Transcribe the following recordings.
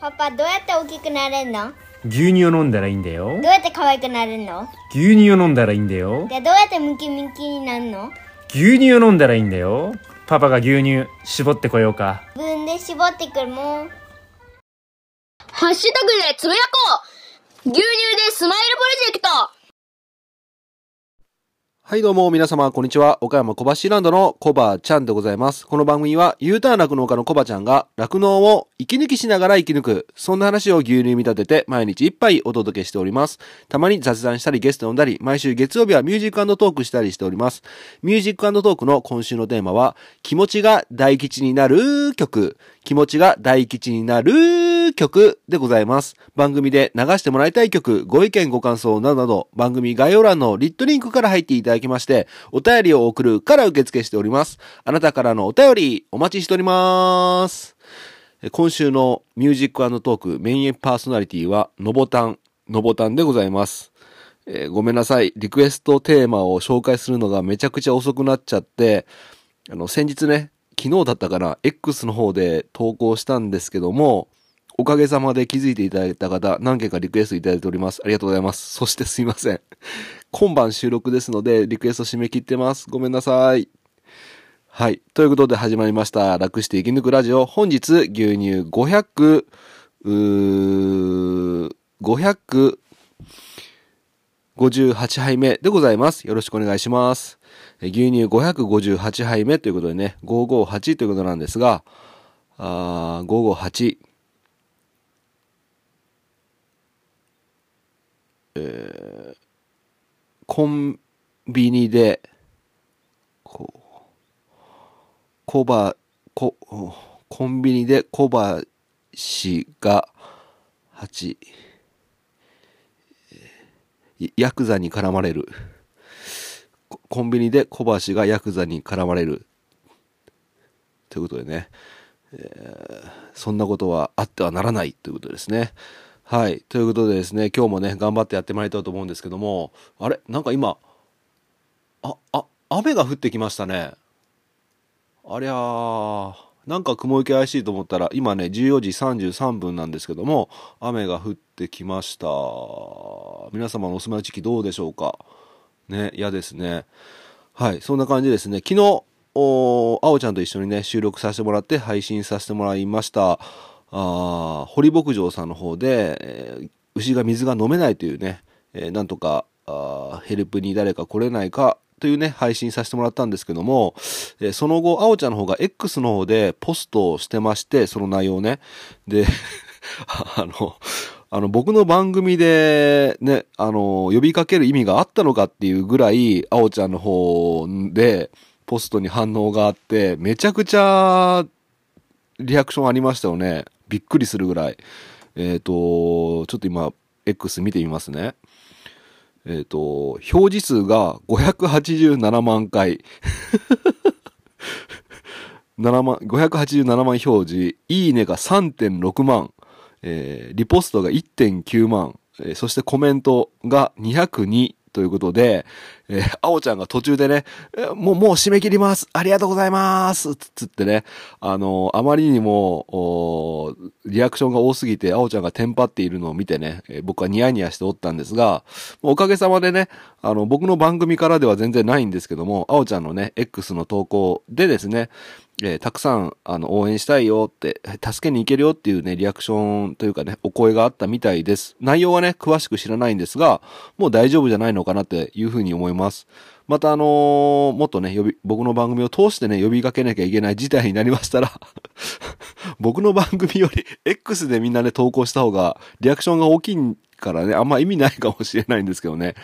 パパどうやって大きくなれるの？牛乳を飲んだらいいんだよ。どうやって可愛くなるの？牛乳を飲んだらいいんだよ。でどうやってムキムキになるの？牛乳を飲んだらいいんだよ。パパが牛乳絞ってこようか。自分で絞ってくるもん。ハッシュタグでつぶやこう。牛乳でスマイルプロジェクトはいどうも皆様こんにちは。岡山小橋ランドのコバちゃんでございます。この番組は U ターン酪農家のコバちゃんが酪農を息抜きしながら生き抜く、そんな話を牛乳見立てて毎日一杯お届けしております。たまに雑談したりゲスト呼んだり、毎週月曜日はミュージックトークしたりしております。ミュージックトークの今週のテーマは、気持ちが大吉になる曲。気持ちが大吉になる曲でございます。番組で流してもらいたい曲、ご意見ご感想などなど、番組概要欄のリットリンクから入っていただきまして、お便りを送るから受付しております。あなたからのお便り、お待ちしております。え今週のミュージックトークメインパーソナリティは、のぼたん、のぼたんでございます。えーごめんなさい。リクエストテーマを紹介するのがめちゃくちゃ遅くなっちゃって、あの、先日ね、昨日だったかな、X の方で投稿したんですけども、おかげさまで気づいていただいた方、何件かリクエストいただいております。ありがとうございます。そしてすいません。今晩収録ですので、リクエスト締め切ってます。ごめんなさい。はい。ということで始まりました。楽して生き抜くラジオ。本日、牛乳500、うー、500、58杯目でございます。よろしくお願いします。牛乳558杯目ということでね、558ということなんですが、あー558。ーコンビニで、こう、コバ、コ、コンビニでコバ氏が8、ヤクザに絡まれる。ココンビニで小橋がヤクザに絡まれる。ということでね、えーそんなことはあってはならないということですね。はい。ということでですね、今日もね、頑張ってやってまいりたいと思うんですけども、あれ？なんか今、あ、あ、雨が降ってきましたね。ありゃー、なんか雲行き怪しいと思ったら、今ね、14時33分なんですけども、雨が降ってきました。皆様のお住まいの地域どうでしょうか？ね、嫌ですね。はい、そんな感じですね。昨日、おあおちゃんと一緒にね、収録させてもらって配信させてもらいました。あ堀牧場さんの方で、えー牛が水が飲めないというね、えーなんとかあヘルプに誰か来れないかというね、配信させてもらったんですけども、えーその後、あおちゃんの方が X の方でポストをしてまして、その内容ね。で、あの、あの、僕の番組でね、あの、呼びかける意味があったのかっていうぐらい、あおちゃんの方で、ポストに反応があって、めちゃくちゃ、リアクションありましたよね。びっくりするぐらい。えっ、と、ちょっと今、X 見てみますね。えっ、と、表示数が587万回。7万、587万表示、いいねが3.6万、えーリポストが1.9万、えーそしてコメントが202ということで、えー、あおちゃんが途中でね、えーもう、もう締め切ります。ありがとうございます。つってね、あのーあまりにも、おリアクションが多すぎて、あおちゃんがテンパっているのを見てね、えー僕はニヤニヤしておったんですが、おかげさまでね、あの、僕の番組からでは全然ないんですけども、あおちゃんのね、X の投稿でですね、えーたくさん、あの、応援したいよって、助けに行けるよっていうね、リアクションというかね、お声があったみたいです。内容はね、詳しく知らないんですが、もう大丈夫じゃないのかなっていうふうに思います。またあのーもっとね、呼び、僕の番組を通してね、呼びかけなきゃいけない事態になりましたら、僕の番組より X でみんなね、投稿した方が、リアクションが大きいからね、あんま意味ないかもしれないんですけどね。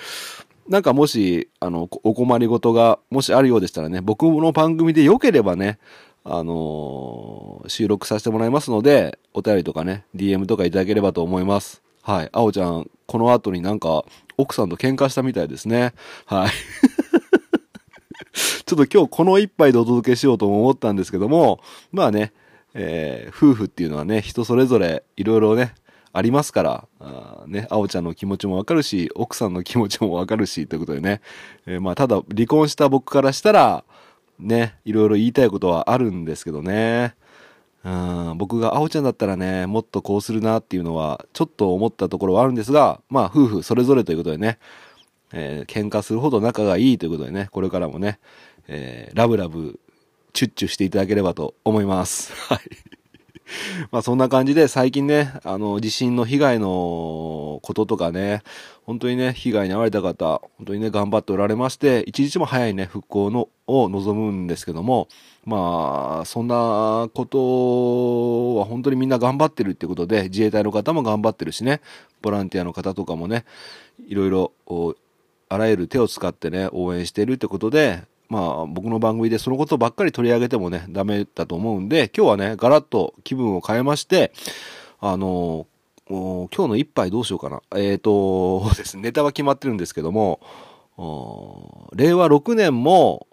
なんかもし、あの、お困りごとが、もしあるようでしたらね、僕の番組で良ければね、あのー収録させてもらいますので、お便りとかね、DM とかいただければと思います。はい。あおちゃん、この後になんか、奥さんと喧嘩したみたいですね。はい。ちょっと今日この一杯でお届けしようと思ったんですけども、まあね、えー夫婦っていうのはね、人それぞれいろいろね、ありますから、あね、あおちゃんの気持ちもわかるし、奥さんの気持ちもわかるし、ということでね、えーまあただ離婚した僕からしたら、ね、いろいろ言いたいことはあるんですけどね、うん、僕が、あおちゃんだったらね、もっとこうするなっていうのは、ちょっと思ったところはあるんですが、まあ、夫婦それぞれということでね、えー喧嘩するほど仲がいいということでね、これからもね、えーラブラブ、チュッチュしていただければと思います。はい。まあそんな感じで最近ね、あの、地震の被害のこととかね、本当にね、被害に遭われた方、本当にね、頑張っておられまして、一日も早いね、復興の、を望むんですけども、まあ、そんなことは本当にみんな頑張ってるってことで、自衛隊の方も頑張ってるしね、ボランティアの方とかもね、いろいろ、あらゆる手を使ってね、応援してるってことで、まあ僕の番組でそのことばっかり取り上げてもね、ダメだと思うんで、今日はね、ガラッと気分を変えまして、あの、今日の一杯どうしようかな。えっ、とですね、ネタは決まってるんですけども、令和6年も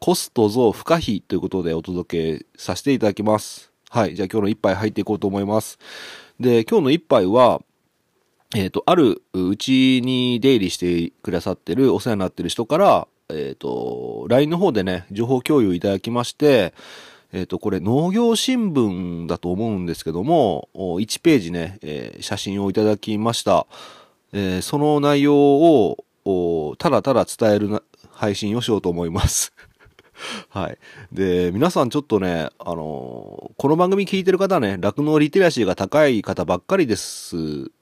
コスト増不可避ということでお届けさせていただきます。はい。じゃあ今日の一杯入っていこうと思います。で、今日の一杯は、えっ、と、あるうちに出入りしてくださってる、お世話になってる人から、えっ、と、LINE の方でね、情報共有いただきまして、えっ、と、これ農業新聞だと思うんですけども、1ページね、えー写真をいただきました。えその内容を、ただただ伝える配信をしようと思います。はい。で、皆さんちょっとね、あのこの番組聞いてる方はね、酪農リテラシーが高い方ばっかりです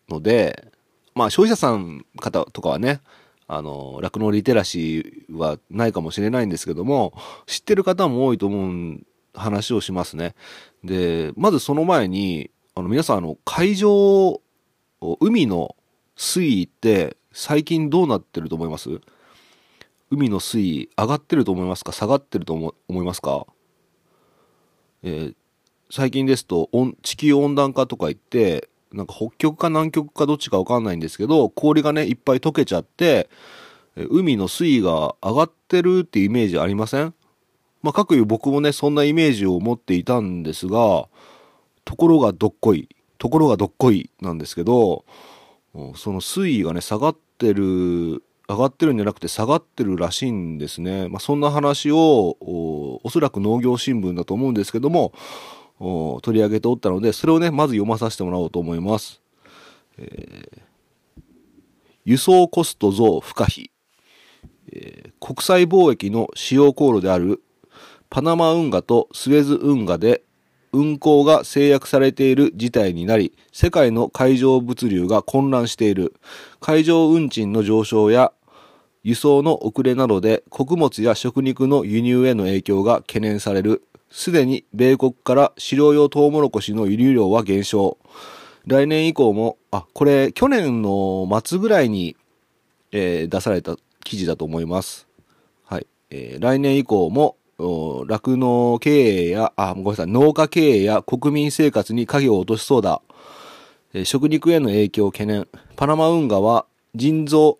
ので、まあ消費者さん方とかはね、あの酪農リテラシーはないかもしれないんですけども、知ってる方も多いと思う話をしますね。で、まずその前に、あの皆さんあの、海上、海の水位って最近どうなってると思います？海の水位上がってると思いますか？下がってると思思いますか？えー最近ですと地球温暖化とか言ってなんか北極か南極かどっちかわかんないんですけど氷がねいっぱい溶けちゃって海の水位が上がってるっていうイメージありません？まあ各いう僕もねそんなイメージを持っていたんですがところがどっこいところがどっこいなんですけどその水位がね下がってる上がってるんじゃなくて下がってるらしいんですね。まあ、そんな話をおそらく農業新聞だと思うんですけども取り上げておったのでそれをねまず読まさせてもらおうと思います。えー輸送コスト増不可避、えー国際貿易の主要航路であるパナマ運河とスエズ運河で運航が制約されている事態になり、世界の海上物流が混乱している。海上運賃の上昇や輸送の遅れなどで穀物や食肉の輸入への影響が懸念される。すでに米国から飼料用トウモロコシの輸入量は減少。来年以降も、あ、これ去年の末ぐらいに、えー出された記事だと思います。はい。えー来年以降も、酪農経営や、あ、ごめんなさい、農家経営や国民生活に影を落としそうだ。えー食肉への影響を懸念。パナマ運河は腎臓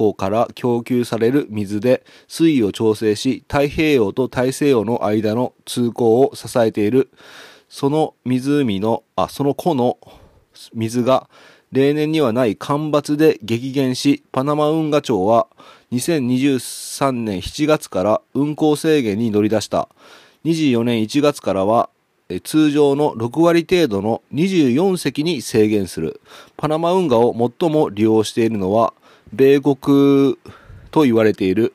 港から供給される水で水位を調整し、太平洋と大西洋の間の通行を支えている。その湖の、あ、その湖の水が例年にはない干ばつで激減し、パナマ運河庁は2023年7月から運航制限に乗り出した。24年1月からは通常の6割程度の24隻に制限する。パナマ運河を最も利用しているのは、米国と言われている。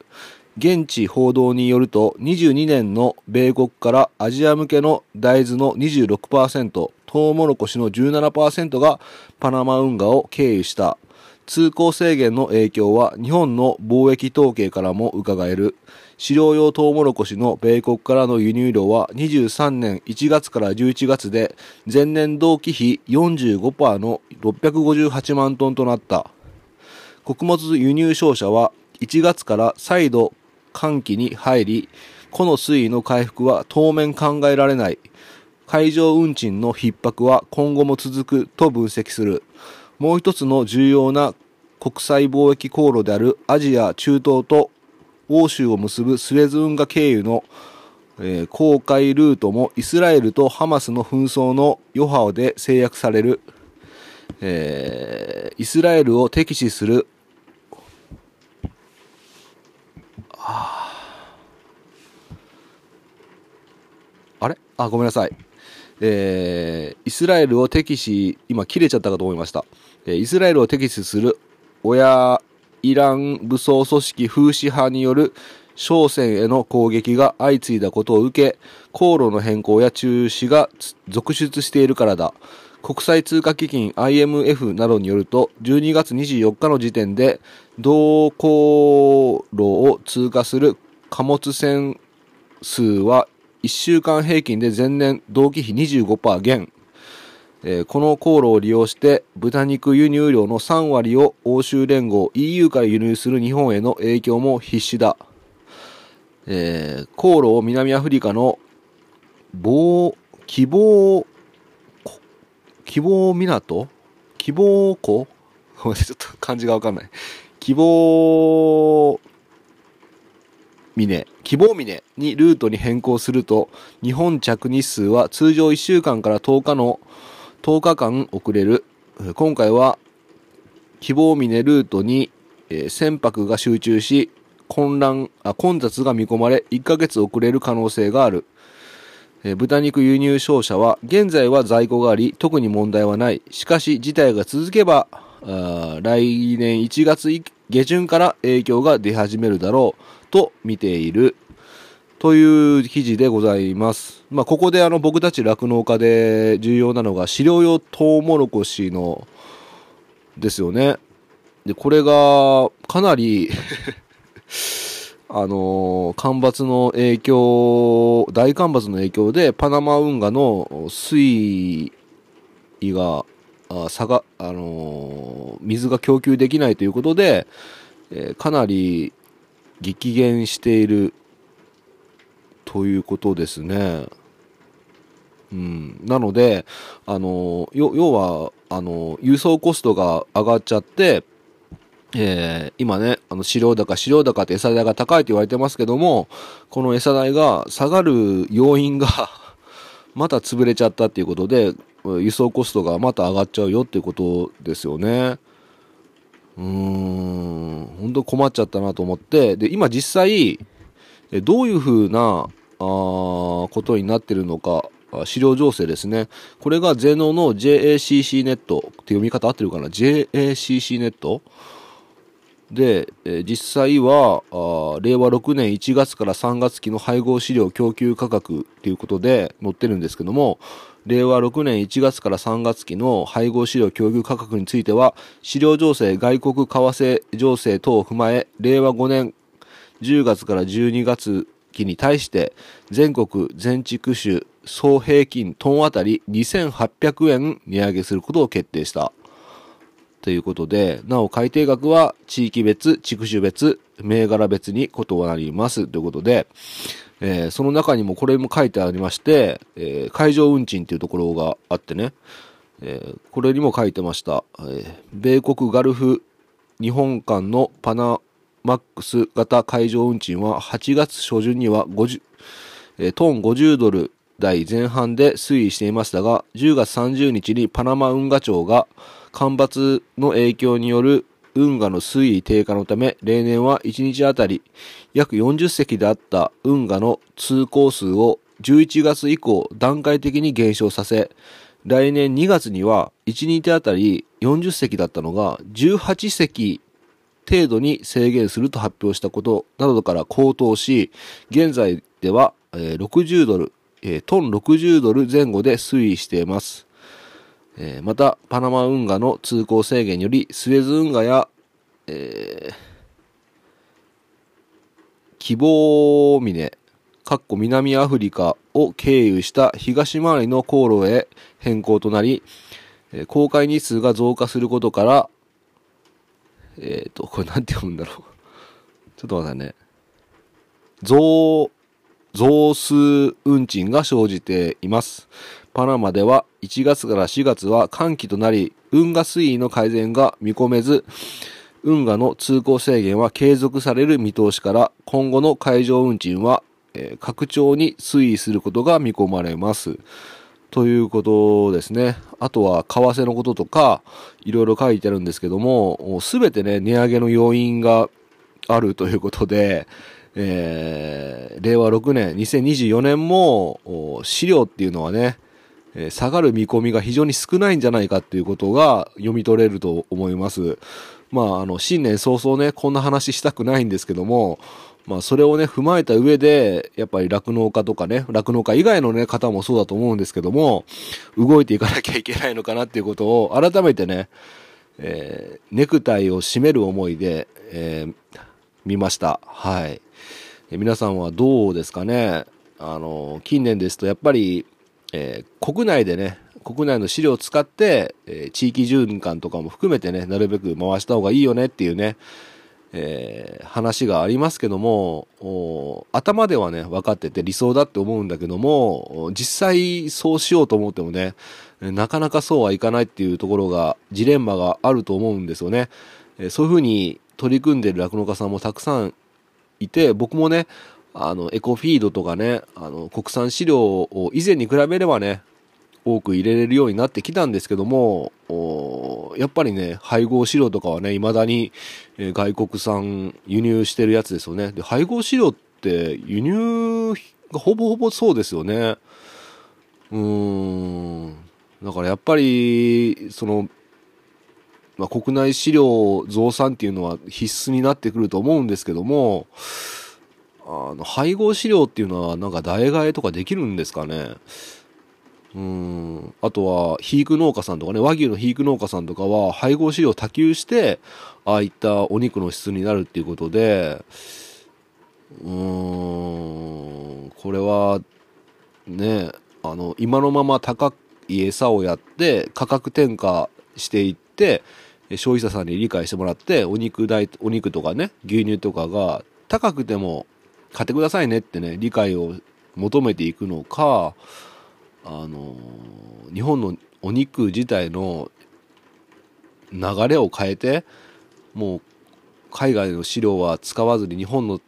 現地報道によると、22年の米国からアジア向けの大豆の26%、トウモロコシの17%がパナマ運河を経由した。通行制限の影響は日本の貿易統計からも伺える。飼料用トウモロコシの米国からの輸入量は23年1月から11月で前年同期比45%の658万トンとなった。穀物輸入商社は1月から再度寒気に入り、この水位の回復は当面考えられない。海上運賃の逼迫は今後も続くと分析する。もう一つの重要な国際貿易航路であるアジア、中東と欧州を結ぶスエズ運河経由の、えー航海ルートもイスラエルとハマスの紛争の余波で制約される。えーイスラエルを敵視するあれ？あ、ごめんなさい。えー、イスラエルを敵視、今切れちゃったかと思いました。えーイスラエルを敵視する親イラン武装組織風刺派による商船への攻撃が相次いだことを受け、航路の変更や中止が続出しているからだ。国際通貨基金 IMF などによると、12月24日の時点で、同航路を通過する貨物船数は1週間平均で前年同期比25%減。えーこの航路を利用して豚肉輸入量の3割を欧州連合 EU から輸入する日本への影響も必至だ。えー航路を南アフリカの棒希望希望港？希望湖 ちょっと漢字がわかんない。希望峰、希望峰にルートに変更すると、日本着日数は通常1週間から10日の10日間遅れる。今回は希望峰ルートに、え船舶が集中し、混乱あ、混雑が見込まれ、1ヶ月遅れる可能性がある。え豚肉輸入商社は、現在は在庫があり、特に問題はない。しかし、事態が続けば、来年1月下旬から影響が出始めるだろうと見ている。という記事でございます。まあ、ここであの僕たち酪農家で重要なのが飼料用トウモロコシのですよね。で、これがかなり あの干ばつの影響、大干ばつの影響でパナマ運河の水位が、あ差が、あの水が供給できないということで、えかなり激減しているということですね。うん、なので、あの、要は、あの、輸送コストが上がっちゃって、えー今ね、あの、飼料高、飼料高って餌代が高いと言われてますけども、この餌代が下がる要因が また潰れちゃったっていうことで、輸送コストがまた上がっちゃうよっていうことですよね。うーん、本当困っちゃったなと思って、で、今実際、どういうふうな、あことになってるのか、資料情勢ですね。これがゼノの JACC ネットって読み方合ってるかな ?JACC ネット？で、えー実際はあ令和6年1月から3月期の配合飼料供給価格ということで載ってるんですけども、令和6年1月から3月期の配合飼料供給価格については、飼料情勢、外国為替情勢等を踏まえ、令和5年10月から12月期に対して、全国全地区種総平均トンあたり2800円値上げすることを決定した。ということで、なお改定額は地域別、地区種別、銘柄別に異なります。ということで、えーその中にもこれも書いてありまして、えー海上運賃っていうところがあってね、えーこれにも書いてました。え米国ガルフ日本間のパナマックス型海上運賃は8月初旬には50、えトン50ドル台前半で推移していましたが、10月30日にパナマ運河庁が干ばつの影響による運河の水位低下のため、例年は1日あたり約40隻であった運河の通行数を11月以降段階的に減少させ、来年2月には1日あたり40隻だったのが18隻程度に制限すると発表したことなどから高騰し、現在では、60ドル、トン60ドル前後で推移しています。えーまた、パナマ運河の通行制限により、スエズ運河や、えー希望峰、かっこ南アフリカを経由した東回りの航路へ変更となり、えー公開日数が増加することから、えっ、と、これなんて読むんだろう。ちょっと待ってね。増、増数運賃が生じています。パナマでは1月から4月は寒気となり、運河水位の改善が見込めず、運河の通行制限は継続される見通しから、今後の海上運賃は、えー拡張に推移することが見込まれます。ということですね。あとは、為替のこととか、いろいろ書いてあるんですけども、すべてね、値上げの要因があるということで、えー令和6年、2024年も、資料っていうのはね、え下がる見込みが非常に少ないんじゃないかっていうことが読み取れると思います。まあ、あの、新年早々ね、こんな話したくないんですけども、まあ、それをね、踏まえた上で、やっぱり酪農家とかね、酪農家以外のね、方もそうだと思うんですけども、動いていかなきゃいけないのかなっていうことを、改めてね、えーネクタイを締める思いで、えー見ました。はい。皆さんはどうですかね？あの、近年ですとやっぱり、えー国内でね、国内の資料を使って、えー地域循環とかも含めてね、なるべく回した方がいいよねっていうね、えー話がありますけども、頭ではね、分かってて理想だって思うんだけども、実際そうしようと思ってもね、なかなかそうはいかないっていうところが、ジレンマがあると思うんですよね。えそういうふうに取り組んでる酪農家さんもたくさんいて、僕もね、あの、エコフィードとかね、あの、国産飼料を以前に比べればね、多く入れれるようになってきたんですけども、やっぱりね、配合飼料とかはね、未だに、え外国産輸入してるやつですよね。で、配合飼料って輸入がほぼほぼそうですよね。うーん。だからやっぱり、その、まあ、国内飼料増産っていうのは必須になってくると思うんですけども、あの、配合飼料っていうのはなんか代替えとかできるんですかね？うん。あとは、肥育農家さんとかね、和牛の肥育農家さんとかは、配合飼料を多給して、ああいったお肉の質になるっていうことで、うーん、これは、ね、あの、今のまま高い餌をやって、価格転嫁していって、消費者さんに理解してもらって、お肉代、お肉とかね、牛乳とかが高くても買ってくださいねってね、理解を求めていくのか、あの、日本のお肉自体の流れを変えて、もう海外の飼料は使わずに日本の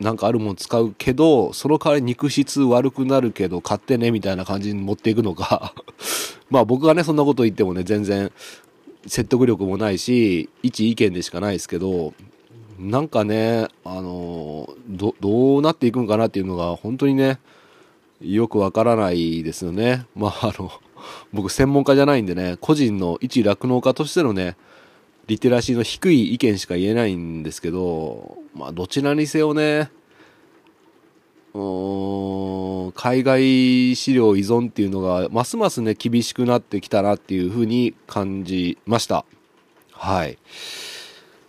なんかあるもの使うけど、その代わり肉質悪くなるけど買ってねみたいな感じに持っていくのか。まあ僕がね、そんなこと言ってもね、全然説得力もないし、一意見でしかないですけど、なんかね、あの、ど、どうなっていくんかなっていうのが本当にね、よくわからないですよね。まああの、僕専門家じゃないんでね、個人の一酪農家としてのね、リテラシーの低い意見しか言えないんですけど、まあどちらにせよね、うん海外資料依存っていうのがますますね厳しくなってきたなっていうふうに感じましたはい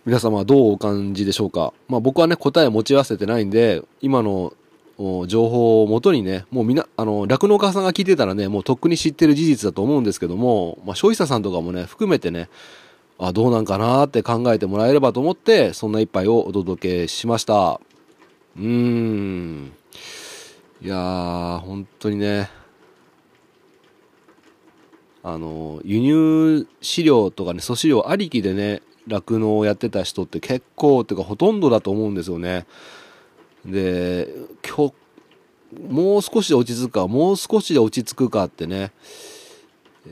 皆様はどうお感じでしょうか？まあ僕はね答え持ち合わせてないんで今の情報をもとにねもうみなあの酪農家さんが聞いてたらねもうとっくに知ってる事実だと思うんですけども、まあ、消費者さんとかもね含めてねあどうなんかなって考えてもらえればと思ってそんな一杯をお届けしました。うーん。いやー、本当にね、あの、輸入飼料とかね、粗飼料ありきでね、酪農をやってた人って結構、っていうかほとんどだと思うんですよね。で、今日、もう少しで落ち着くか、もう少しで落ち着くかってね、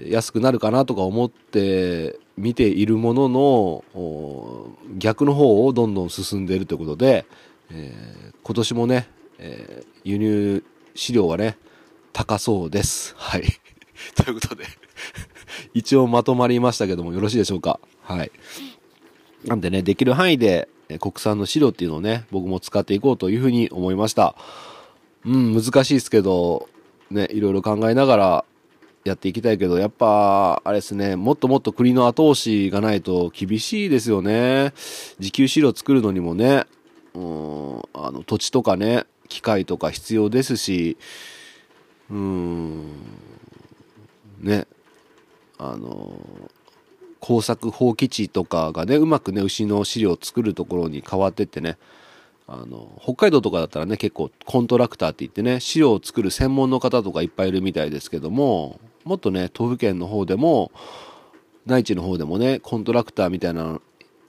安くなるかなとか思って見ているものの、逆の方をどんどん進んでいるということで、えー今年もね、えー輸入飼料はね、高そうです。はい。ということで、一応まとまりましたけどもよろしいでしょうか？はい。なんでね、できる範囲で国産の飼料っていうのをね、僕も使っていこうというふうに思いました。うん、難しいですけど、ね、いろいろ考えながらやっていきたいけど、やっぱ、あれですね、もっともっと国の後押しがないと厳しいですよね。自給飼料作るのにもね、うん、あの、土地とかね、機械とか必要ですし、うん、ね、あの、耕作放棄地とかがね、うまくね、牛の飼料を作るところに変わってってね、あの、北海道とかだったらね、結構コントラクターって言ってね、飼料を作る専門の方とかいっぱいいるみたいですけども、もっとね、東府県の方でも、内地の方でもね、コントラクターみたいな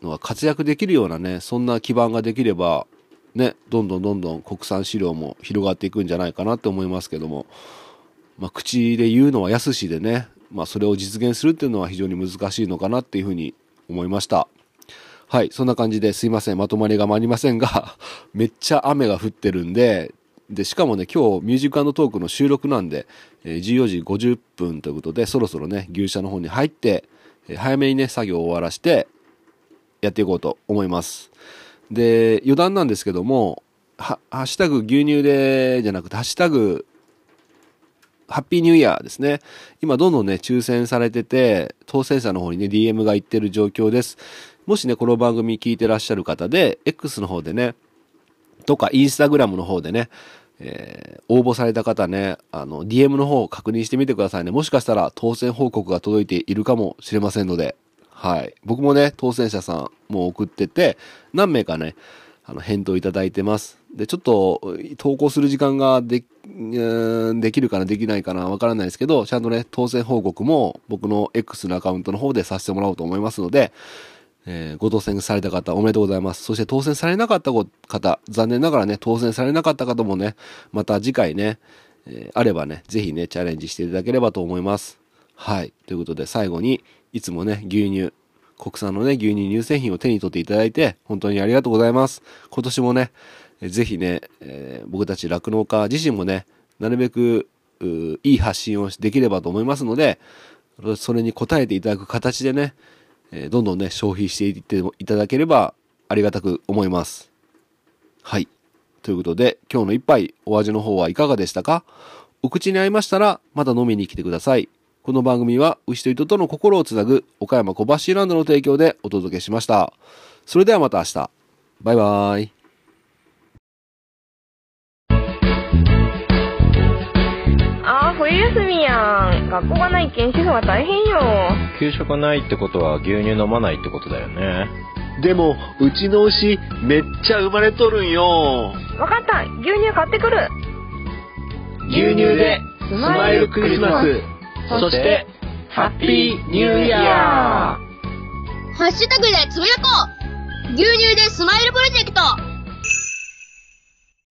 のが活躍できるようなね、そんな基盤ができれば、ね、どんどんどんどん国産飼料も広がっていくんじゃないかなって思いますけども、まあ、口で言うのは安しでね、まあ、それを実現するっていうのは非常に難しいのかなっていうふうに思いました。はい、そんな感じですいません。まとまりがありませんが、めっちゃ雨が降ってるんで、で、しかもね、今日ミュージックトークの収録なんで、え14時50分ということで、そろそろね、牛舎の方に入って、え早めにね、作業を終わらして、やっていこうと思います。で、余談なんですけども、ハッシュタグ牛乳で、じゃなくて、ハッシュタグ、ハッピーニューイヤーですね。今どんどんね、抽選されてて、当選者の方にね、DM が行ってる状況です。もしね、この番組聞いてらっしゃる方で、X の方でね、とか、インスタグラムの方でね、えー応募された方ね、あの、DM の方を確認してみてくださいね。もしかしたら当選報告が届いているかもしれませんので、はい。僕もね、当選者さんも送ってて、何名かね、あの、返答いただいてます。で、ちょっと、投稿する時間がで、うんできるかな、できないかな、わからないですけど、ちゃんとね、当選報告も僕の X のアカウントの方でさせてもらおうと思いますので、えーご当選された方おめでとうございます。そして当選されなかった方、残念ながらね、当選されなかった方もね、また次回ね、えーあればね、ぜひね、チャレンジしていただければと思います。はい。ということで、最後に、いつもね、牛乳、国産のね、牛乳乳製品を手に取っていただいて、本当にありがとうございます。今年もね、ぜひね、えー僕たち酪農家自身もね、なるべく、いい発信をできればと思いますので、それに応えていただく形でね、えーどんどんね、消費していっていただければありがたく思います。はい。ということで、今日の一杯、お味の方はいかがでしたか？お口に合いましたら、また飲みに来てください。この番組は、牛と糸との心をつなぐ、岡山小橋ランドの提供でお届けしました。それではまた明日。バイバーイ。ああ、冬休みやん。学校がないけん主婦は大変よ。給食ないってことは牛乳飲まないってことだよね。でも、うちの牛、めっちゃ生まれとるんよ。わかった。牛乳買ってくる。牛乳で、スマイルクリスマス。そして、ハッピーニューイヤー。ハッシュタグでつぶやこう牛乳でスマイルプロジェクト